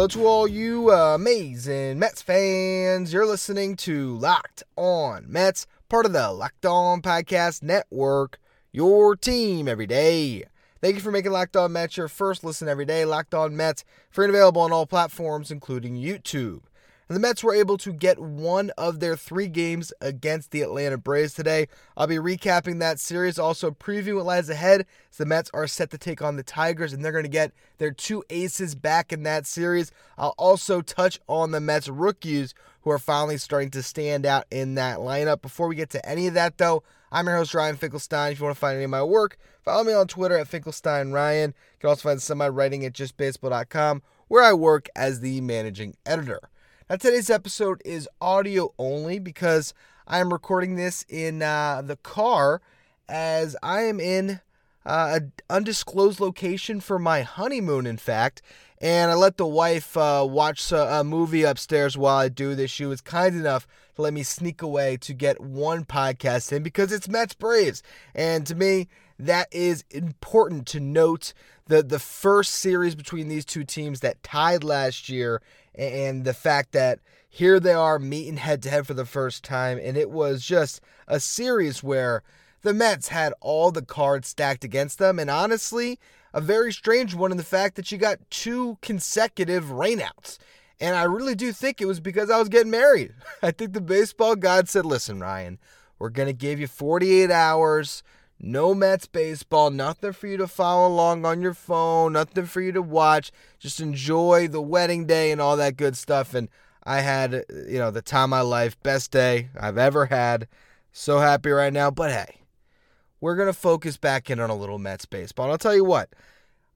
Hello to all you amazing Mets fans. You're listening to Locked On Mets, part of the Locked On Podcast Network, your team every day. Thank you for making Locked On Mets your first listen every day. Locked On Mets, free and available on all platforms, including YouTube. And the Mets were able to get one of their three games against the Atlanta Braves today. I'll be recapping that series, also previewing what lies ahead. As the Mets are set to take on the Tigers, and they're going to get their two aces back in that series. I'll also touch on the Mets rookies who are finally starting to stand out in that lineup. Before we get to any of that, though, I'm your host, Ryan Finkelstein. If you want to find any of my work, follow me on Twitter at FinkelsteinRyan. You can also find some of my writing at justbaseball.com, where I work as the managing editor. Now, today's episode is audio only because I am recording this in uh, the car as I am in uh, an undisclosed location for my honeymoon, in fact. And I let the wife uh, watch a, a, movie upstairs while I do this. She was kind enough to let me sneak away to get one podcast in because it's Mets Braves. And to me, that is important to note. The, the first series between these two teams that tied last year and the fact that here they are meeting head to head for the first time, and it was just a series where the Mets had all the cards stacked against them, and honestly, a very strange one in the fact that you got two consecutive rainouts. And I really do think it was because I was getting married. I think the baseball god said, listen, Ryan, we're going to give you 48 hours no Mets baseball, nothing for you to follow along on your phone, nothing for you to watch. Just enjoy the wedding day and all that good stuff. And I had, you know, the time of my life, best day I've ever had. So happy right now. But hey, we're going to focus back in on a little Mets baseball. And I'll tell you what,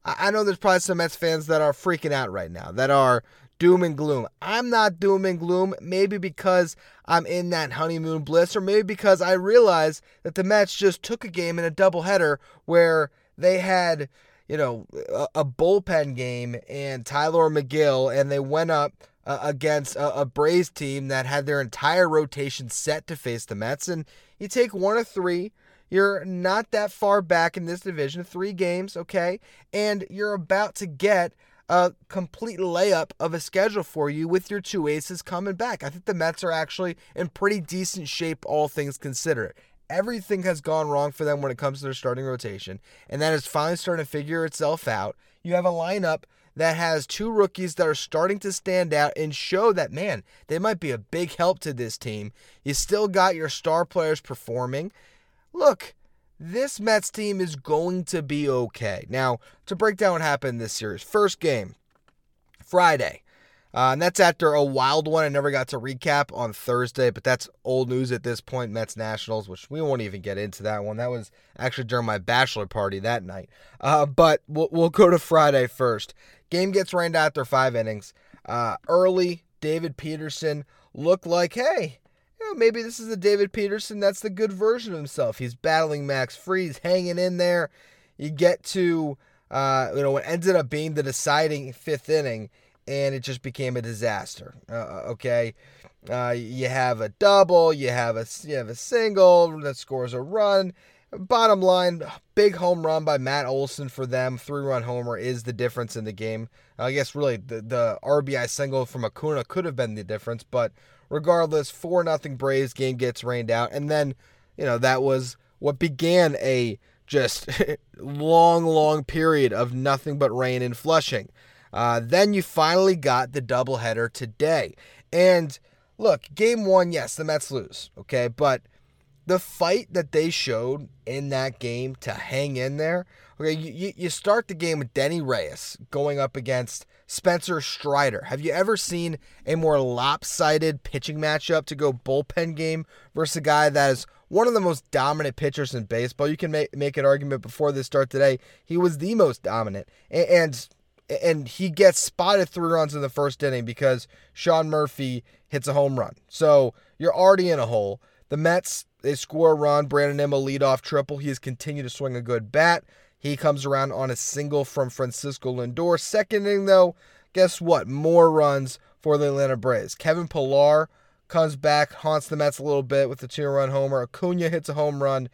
I know there's probably some Mets fans that are freaking out right now, that are doom and gloom. I'm not doom and gloom, maybe because I'm in that honeymoon bliss, or maybe because I realize that the Mets just took a game in a doubleheader where they had, you know, a, a bullpen game and Tylor Megill, and they went up uh, against a, a Braves team that had their entire rotation set to face the Mets. And you take one of three. You're not that far back in this division, three games, okay? And you're about to get a complete layup of a schedule for you with your two aces coming back. I think the Mets are actually in pretty decent shape, all things considered. Everything has gone wrong for them when it comes to their starting rotation, and that is finally starting to figure itself out. You have a lineup that has two rookies that are starting to stand out and show that, man, they might be a big help to this team. You still got your star players performing. Look, this Mets team is going to be okay. Now, to break down what happened this series, first game, Friday. Uh, and that's after a wild one I never got to recap on Thursday, but that's old news at this point. Mets Nationals, which we won't even get into that one. That was actually during my bachelor party that night. Uh, but we'll, we'll go to Friday first. Game gets rained out after five innings. Uh, early, David Peterson looked like, hey, know, maybe this is the David Peterson that's the good version of himself. He's battling Max Fried, hanging in there. You get to, uh, you know, what ended up being the deciding fifth inning, and it just became a disaster. Uh, uh okay, uh, you have a double, you have a you have a single that scores a run. Bottom line, big home run by Matt Olson for them. Three run homer is the difference in the game. I guess really the, the RBI single from Acuna could have been the difference, but regardless, 4 nothing Braves game gets rained out. And then, you know, that was what began a just long, long period of nothing but rain in Flushing. Uh, then you finally got the doubleheader today. And look, game one, yes, the Mets lose, okay? But the fight that they showed in that game to hang in there. Okay, you, you start the game with Denyi Reyes going up against Spencer Strider. Have you ever seen a more lopsided pitching matchup to go bullpen game versus a guy that is one of the most dominant pitchers in baseball? You can make, make an argument before this start today. He was the most dominant. And, and and he gets spotted three runs in the first inning because Sean Murphy hits a home run. So you're already in a hole. The Mets, they score a run. Brandon Nimmo lead off triple. He has continued to swing a good bat. He comes around on a single from Francisco Lindor. Second inning, though, guess what? More runs for the Atlanta Braves. Kevin Pillar comes back, haunts the Mets a little bit with the two run homer. Acuna hits a home run.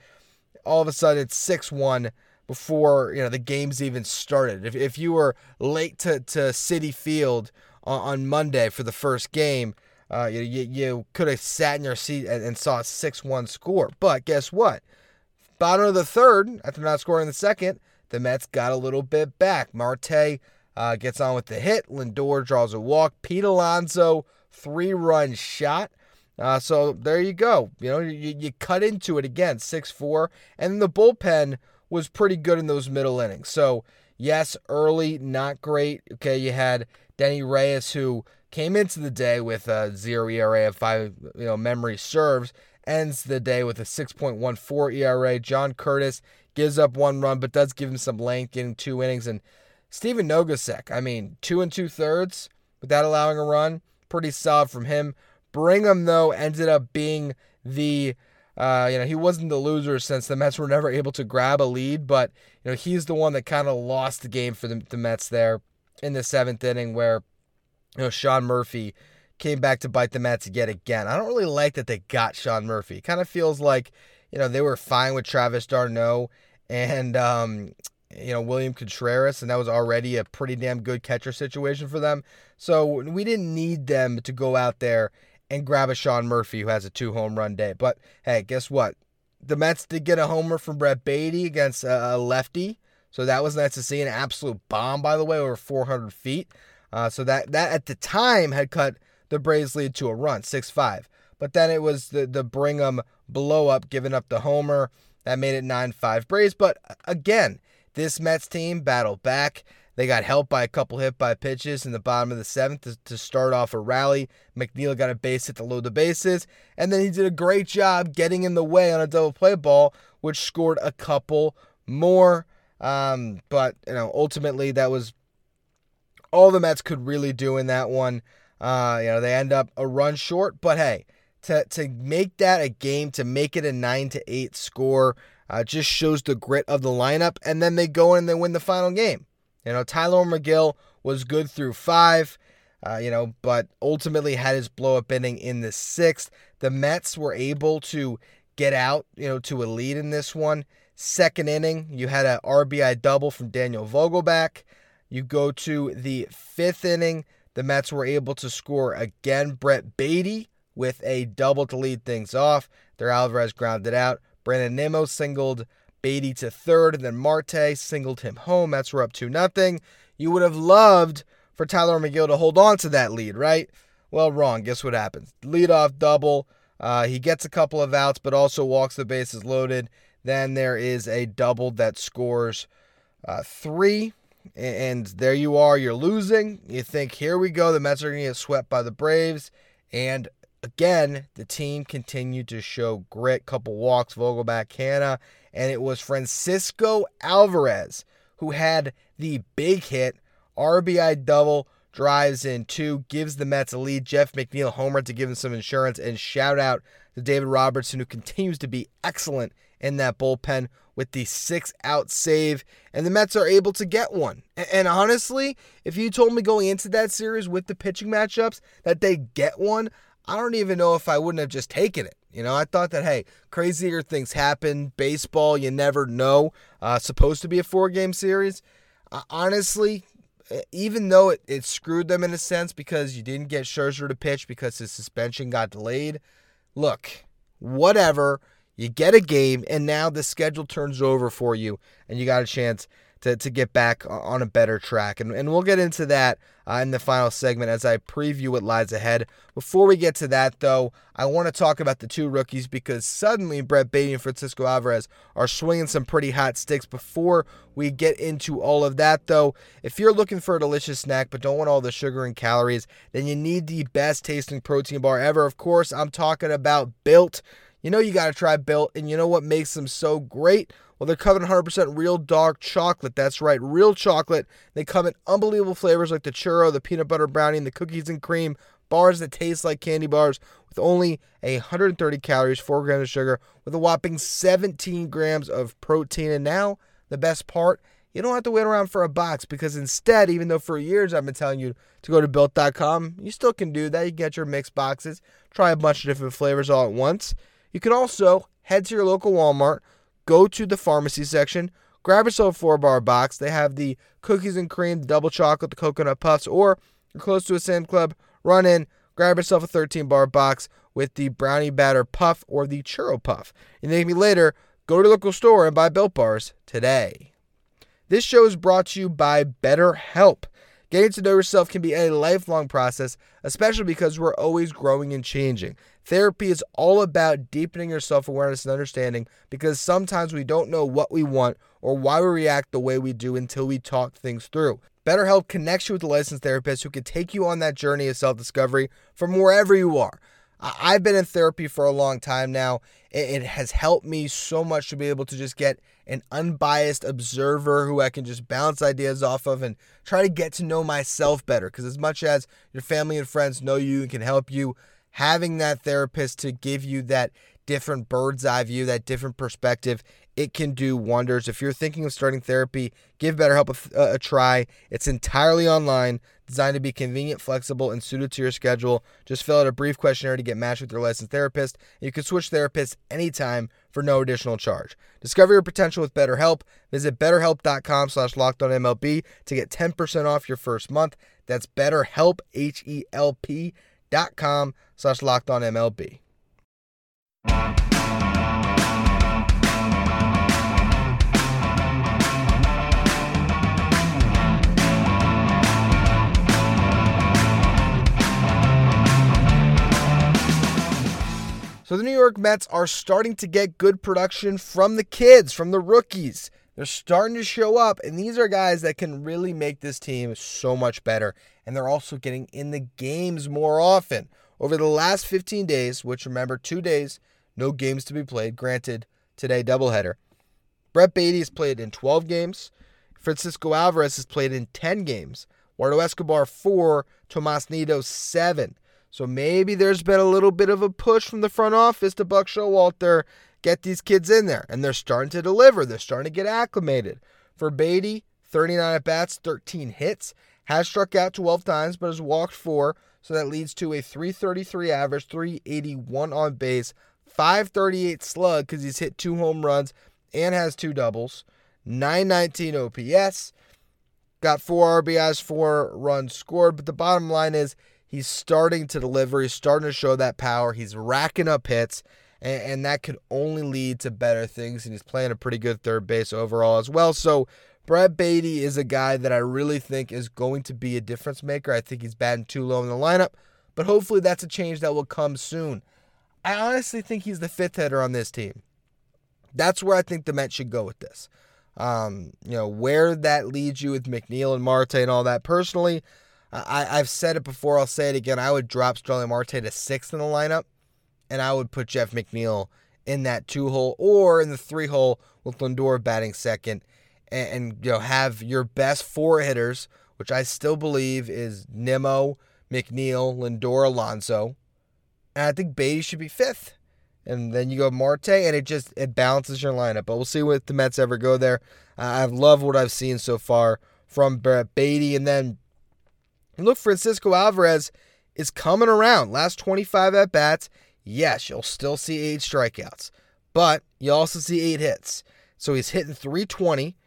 All of a sudden, it's 6 1 before you know the game's even started. If, if you were late to, to Citi Field on, on Monday for the first game, uh, you, you, you could have sat in your seat and, and saw a 6 1 score. But guess what? Bottom of the third, after not scoring the second, the Mets got a little bit back. Marte uh, gets on with the hit. Lindor draws a walk. Pete Alonso, three run shot. Uh, so there you go. You know, you, you cut into it again, 6 4. And the bullpen was pretty good in those middle innings. So, yes, early, not great. Okay, you had Denyi Reyes, who came into the day with a zero ERA of five, you know, memory serves, ends the day with a 6.14 ERA. John Curtis gives up one run, but does give him some length, in two innings. And Stephen Nogosek, I mean, two and two thirds without allowing a run, pretty solid from him. Brigham, though, ended up being the uh, you know, he wasn't the loser since the Mets were never able to grab a lead, but you know, he's the one that kind of lost the game for the, the Mets there in the seventh inning, where you know Sean Murphy came back to bite the Mets yet again. I don't really like that they got Sean Murphy. It kind of feels like you know they were fine with Travis d'Arnaud and um, you know William Contreras, and that was already a pretty damn good catcher situation for them. So we didn't need them to go out there and grab a Sean Murphy who has a two home run day. But hey, guess what? The Mets did get a homer from Brett Baty against a lefty. So that was nice to see. An absolute bomb, by the way, over 400 feet. Uh, so that, that at the time had cut the Braves lead to a run, 6 5. But then it was the, the Brigham blow up, giving up the homer. That made it 9 5 Braves. But again, this Mets team battled back. They got helped by a couple hit by pitches in the bottom of the seventh to, to start off a rally. McNeil got a base hit to load the bases, and then he did a great job getting in the way on a double play ball, which scored a couple more. Um, but you know, ultimately that was all the Mets could really do in that one. Uh, you know, they end up a run short, but hey, to to make that a game, to make it a nine to eight score, uh, just shows the grit of the lineup, and then they go in and they win the final game. You know, Tylor Megill was good through five, uh, you know, but ultimately had his blow up inning in the sixth. The Mets were able to get out, you know, to a lead in this one. Second inning, you had a RBI double from Daniel Vogelbach. You go to the fifth inning, the Mets were able to score again. Brett Baty with a double to lead things off. Their Alvarez grounded out. Brandon Nimmo singled Baty to third, and then Marte singled him home. Mets were up 2 nothing. You would have loved for Tylor Megill to hold on to that lead, right? Well, wrong. Guess what happens? Lead off double. Uh, he gets a couple of outs, but also walks the bases loaded. Then there is a double that scores uh, three. And there you are. You're losing. You think, here we go. The Mets are going to get swept by the Braves. And again, the team continued to show grit. Couple walks, Vogelbach, Canha, and it was Francisco Alvarez who had the big hit, RBI double, drives in two, gives the Mets a lead. Jeff McNeil homer to give him some insurance, and shout out to David Robertson, who continues to be excellent in that bullpen with the six out save, and the Mets are able to get one. And, honestly, if you told me going into that series with the pitching matchups that they get one, I don't even know if I wouldn't have just taken it. You know, I thought that, hey, crazier things happen. Baseball, you never know. Uh, supposed to be a four game series. Uh, honestly, even though it, it screwed them in a sense because you didn't get Scherzer to pitch because his suspension got delayed, look, whatever. You get a game, and now the schedule turns over for you, and you got a chance to, to get back on a better track. And, and we'll get into that uh, in the final segment as I preview what lies ahead. Before we get to that, though, I want to talk about the two rookies because suddenly Brett Baty and Francisco Alvarez are swinging some pretty hot sticks. Before we get into all of that, though, if you're looking for a delicious snack but don't want all the sugar and calories, then you need the best tasting protein bar ever. Of course, I'm talking about Built. You know you got to try Built. And you know what makes them so great? Well, they're covered in 100% real dark chocolate. That's right, real chocolate. They come in unbelievable flavors like the churro, the peanut butter brownie, and the cookies and cream. Bars that taste like candy bars with only 130 calories, 4 grams of sugar, with a whopping 17 grams of protein. And now, the best part, you don't have to wait around for a box because instead, even though for years I've been telling you to go to built.com, you still can do that. You can get your mixed boxes, try a bunch of different flavors all at once. You can also head to your local Walmart, go to the pharmacy section, grab yourself a four bar box. They have the cookies and cream, the double chocolate, the coconut puffs, or you're close to a Sam Club, run in, grab yourself a 13 bar box with the brownie batter puff or the churro puff. And then maybe later, go to the local store and buy Built Bars today. This show is brought to you by BetterHelp. Getting to know yourself can be a lifelong process, especially because we're always growing and changing. Therapy is all about deepening your self awareness and understanding because sometimes we don't know what we want or why we react the way we do until we talk things through. BetterHelp connects you with a licensed therapist who can take you on that journey of self discovery from wherever you are. I've been in therapy for a long time now. It has helped me so much to be able to just get an unbiased observer who I can just bounce ideas off of and try to get to know myself better. Because as much as your family and friends know you and can help you, having that therapist to give you that different bird's eye view, that different perspective, it can do wonders. If you're thinking of starting therapy, give BetterHelp a, a, try. It's entirely online, designed to be convenient, flexible, and suited to your schedule. Just fill out a brief questionnaire to get matched with your licensed therapist. You can switch therapists anytime for no additional charge. Discover your potential with BetterHelp. Visit betterhelp.com slash lockedonmlb to get 10% off your first month. That's betterhelp, H-E-L-P dot com slash lockedonmlb. So the New York Mets are starting to get good production from the kids, from the rookies. They're starting to show up, and these are guys that can really make this team so much better. And they're also getting in the games more often. Over the last 15 days, which remember, two days, no games to be played. Granted, today, doubleheader. Brett Baty has played in 12 games. Francisco Alvarez has played in 10 games. Eduardo Escobar, 4. Tomas Nido, 7. So maybe there's been a little bit of a push from the front office to Buck Showalter, get these kids in there. And they're starting to deliver. They're starting to get acclimated. For Baty, 39 at bats, 13 hits. Has struck out 12 times, but has walked four. So that leads to a 333 average, 381 on base, 538 slug because he's hit two home runs and has two doubles, 919 OPS. Got four RBIs, four runs scored. But the bottom line is He's starting to deliver. He's starting to show that power. He's racking up hits, and, and that could only lead to better things. And he's playing a pretty good third base overall as well. So Brett Baty is a guy that I really think is going to be a difference maker. I think he's batting too low in the lineup, but hopefully that's a change that will come soon. I honestly think he's the fifth hitter on this team. That's where I think the Mets should go with this. Um, you know, where that leads you with McNeil and Marte and all that. Personally, I, I've said it before, I'll say it again. I would drop Starling Marte to sixth in the lineup, and I would put Jeff McNeil in that two hole or in the three hole with Lindor batting second, and, and you know have your best four hitters, which I still believe is Nimmo, McNeil, Lindor, Alonso, and I think Baty should be fifth. And then you go Marte, and it just it balances your lineup. But we'll see what the Mets ever go there. I've loved what I've seen so far from Brett Baty, and then and look, Francisco Alvarez is coming around. Last 25 at bats, yes, you'll still see eight strikeouts, but you also see eight hits. So he's hitting 320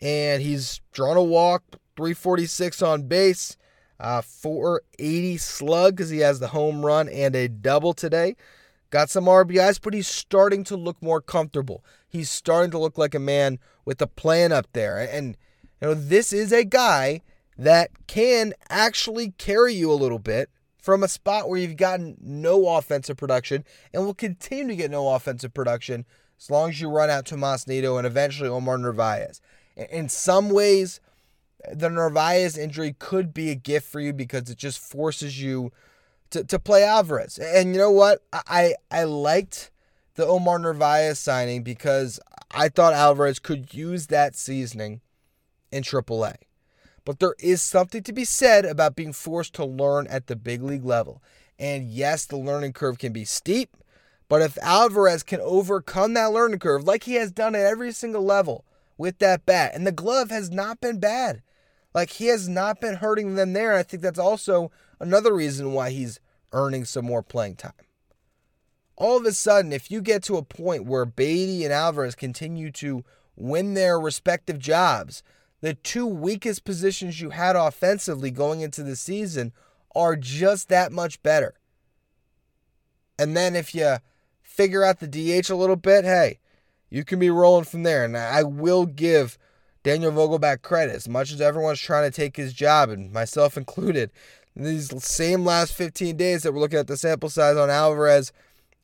and he's drawn a walk, 346 on base, uh, 480 slug because he has the home run and a double today. Got some RBIs, but he's starting to look more comfortable. He's starting to look like a man with a plan up there. And, you know, this is a guy that can actually carry you a little bit from a spot where you've gotten no offensive production and will continue to get no offensive production as long as you run out Tomas Nido and eventually Omar Narvaez. In some ways, the Narvaez injury could be a gift for you because it just forces you to, to play Alvarez. And you know what? I I liked the Omar Narvaez signing because I thought Alvarez could use that seasoning in AAA. But there is something to be said about being forced to learn at the big league level. And yes, the learning curve can be steep, but if Alvarez can overcome that learning curve, like he has done at every single level with that bat, and the glove has not been bad. Like he has not been hurting them there. I think that's also another reason why he's earning some more playing time. All of a sudden, if you get to a point where Baty and Alvarez continue to win their respective jobs, the two weakest positions you had offensively going into the season are just that much better. And then if you figure out the DH a little bit, hey, you can be rolling from there. And I will give Daniel Vogelbach credit as much as everyone's trying to take his job, and myself included. These same last 15 days that we're looking at the sample size on Alvarez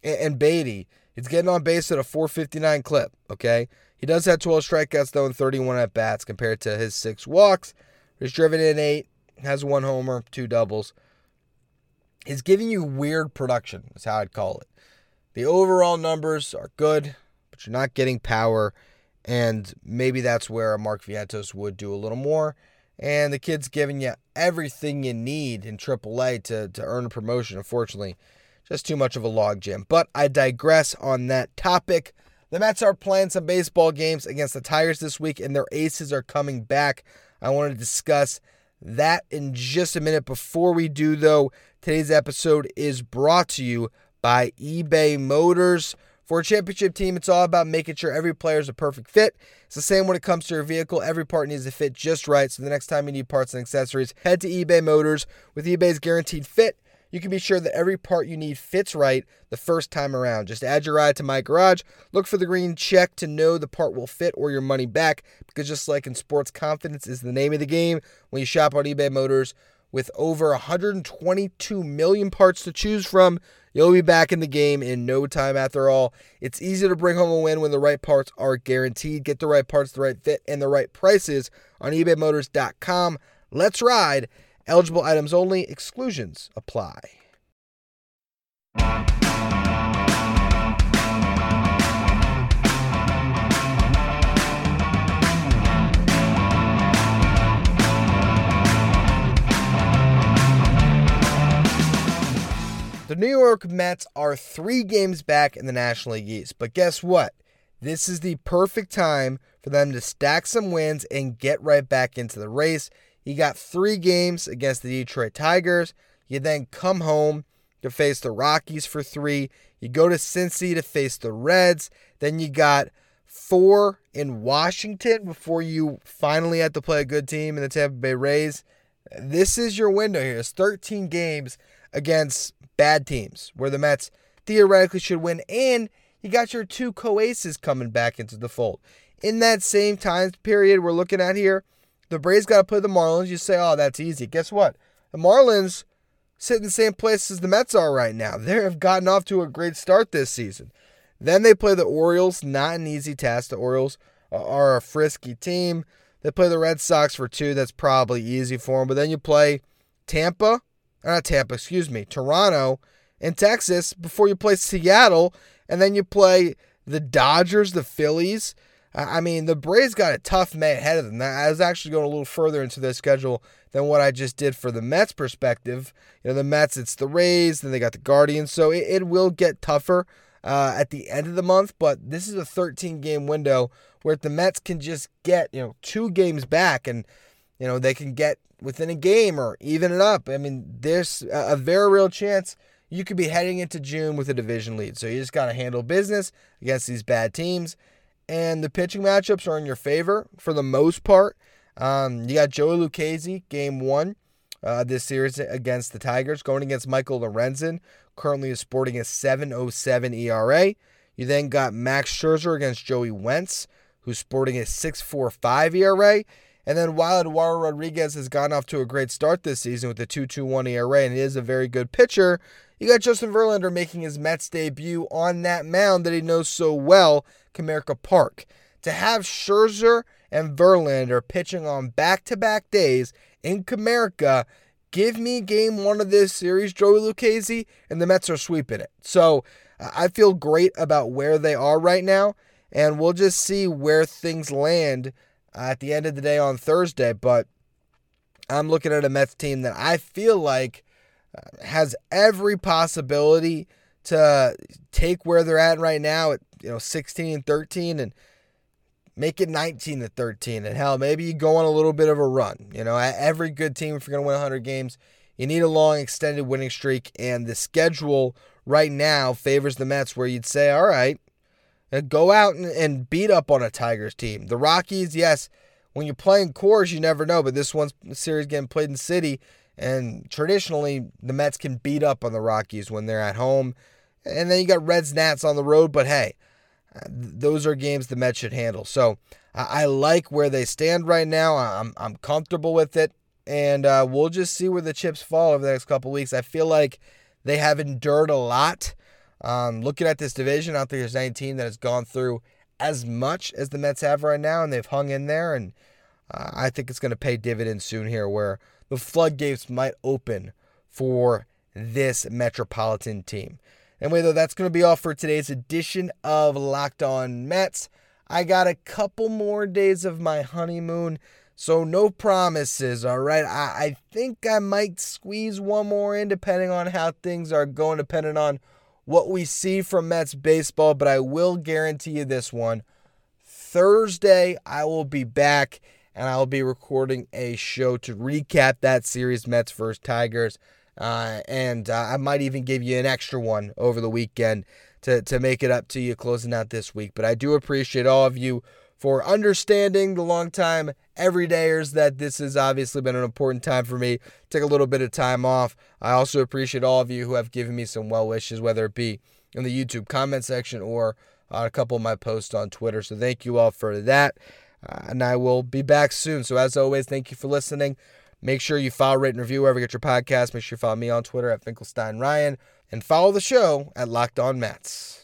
and Baty, it's getting on base at a 459 clip, okay? He does have 12 strikeouts, though, and 31 at bats compared to his six walks. He's driven in eight, has one homer, two doubles. He's giving you weird production, is how I'd call it. The overall numbers are good, but you're not getting power, and maybe that's where Mark Vientos would do a little more. And the kid's giving you everything you need in AAA to, to earn a promotion. Unfortunately, just too much of a logjam. But I digress on that topic. The Mets are playing some baseball games against the Tigers this week, and their aces are coming back. I want to discuss that in just a minute. Before we do, though, today's episode is brought to you by eBay Motors. For a championship team, it's all about making sure every player is a perfect fit. It's the same when it comes to your vehicle. Every part needs to fit just right. So the next time you need parts and accessories, head to eBay Motors. With eBay's guaranteed fit, you can be sure that every part you need fits right the first time around. Just add your ride to my garage, look for the green check to know the part will fit or your money back. Because just like in sports, confidence is the name of the game when you shop on eBay Motors. With over 122 million parts to choose from, you'll be back in the game in no time after all. It's easy to bring home a win when the right parts are guaranteed. Get the right parts, the right fit, and the right prices on ebaymotors.com. Let's ride. Eligible items only, exclusions apply. The New York Mets are three games back in the National League East, but guess what? This is the perfect time for them to stack some wins and get right back into the race. You got three games against the Detroit Tigers. You then come home to face the Rockies for three. You go to Cincy to face the Reds. Then you got four in Washington before you finally have to play a good team in the Tampa Bay Rays. This is your window here. It's 13 games against bad teams where the Mets theoretically should win. And you got your two co-aces coming back into the fold. In that same time period we're looking at here, the Braves got to play the Marlins. You say, oh, that's easy. Guess what? The Marlins sit in the same place as the Mets are right now. They have gotten off to a great start this season. Then they play the Orioles, not an easy task. The Orioles are a frisky team. They play the Red Sox for two. That's probably easy for them. But then you play Tampa, not Tampa, excuse me, Toronto and Texas before you play Seattle. And then you play the Dodgers, the Phillies. I mean, the Braves got a tough May ahead of them. I was actually going a little further into their schedule than what I just did for the Mets perspective. You know, the Mets, it's the Rays, then they got the Guardians, so it, it will get tougher uh, at the end of the month. But this is a 13 game window where the Mets can just get you know two games back, and you know they can get within a game or even it up. I mean, there's a very real chance you could be heading into June with a division lead. So you just got to handle business against these bad teams and the pitching matchups are in your favor for the most part. Um, you got Joey Lucchesi, game one uh, this series against the Tigers, going against Michael Lorenzen, currently is sporting a 7.07 ERA. You then got Max Scherzer against Joey Wentz, who's sporting a 6.45 ERA. And then while Eduardo Rodriguez has gone off to a great start this season with a 2.21 ERA and he is a very good pitcher, you got Justin Verlander making his Mets debut on that mound that he knows so well, Comerica Park. To have Scherzer and Verlander pitching on back to back days in Comerica Give me game one of this series, Joey Lucchesi, and the Mets are sweeping it. So I feel great about where they are right now, and we'll just see where things land at the end of the day on Thursday. But I'm looking at a Mets team that I feel like uh, has every possibility to take where they're at right now at you know 16 13 and make it 19 to 13 and hell maybe you go on a little bit of a run you know? Every good team if you're going to win 100 games you need a long extended winning streak. And the schedule right now favors the Mets where you'd say all right uh, go out and, and beat up on a Tigers team. The Rockies yes when you're playing Coors you never know but this one's series getting played in Citi and traditionally the Mets can beat up on the Rockies when they're at home and then you got Reds Nats on the road but hey those are games the Mets should handle. So I, like where they stand right now. I'm I'm comfortable with it, and uh, we'll just see where the chips fall over the next couple weeks. I feel like they have endured a lot. Um, looking at this division, I don't think there's any team that has gone through as much as the Mets have right now, and they've hung in there. And uh, I think it's going to pay dividends soon here, where the floodgates might open for this Metropolitan team. Anyway, though, that's going to be all for today's edition of Locked On Mets. I got a couple more days of my honeymoon, so no promises, all right? I, I think I might squeeze one more in depending on how things are going, depending on what we see from Mets baseball, but I will guarantee you this one. Thursday, I will be back and I'll be recording a show to recap that series, Mets versus Tigers. Uh, and uh, I might even give you an extra one over the weekend to, to make it up to you closing out this week. But I do appreciate all of you for understanding the long time everydayers that this has obviously been an important time for me. Take a little bit of time off. I also appreciate all of you who have given me some well wishes, whether it be in the YouTube comment section or on a couple of my posts on Twitter. So thank you all for that. Uh, and I will be back soon. So as always, thank you for listening. Make sure you follow, rate, and review wherever you get your podcast. Make sure you follow me on Twitter at Finkelstein Ryan and follow the show at Locked On Mets.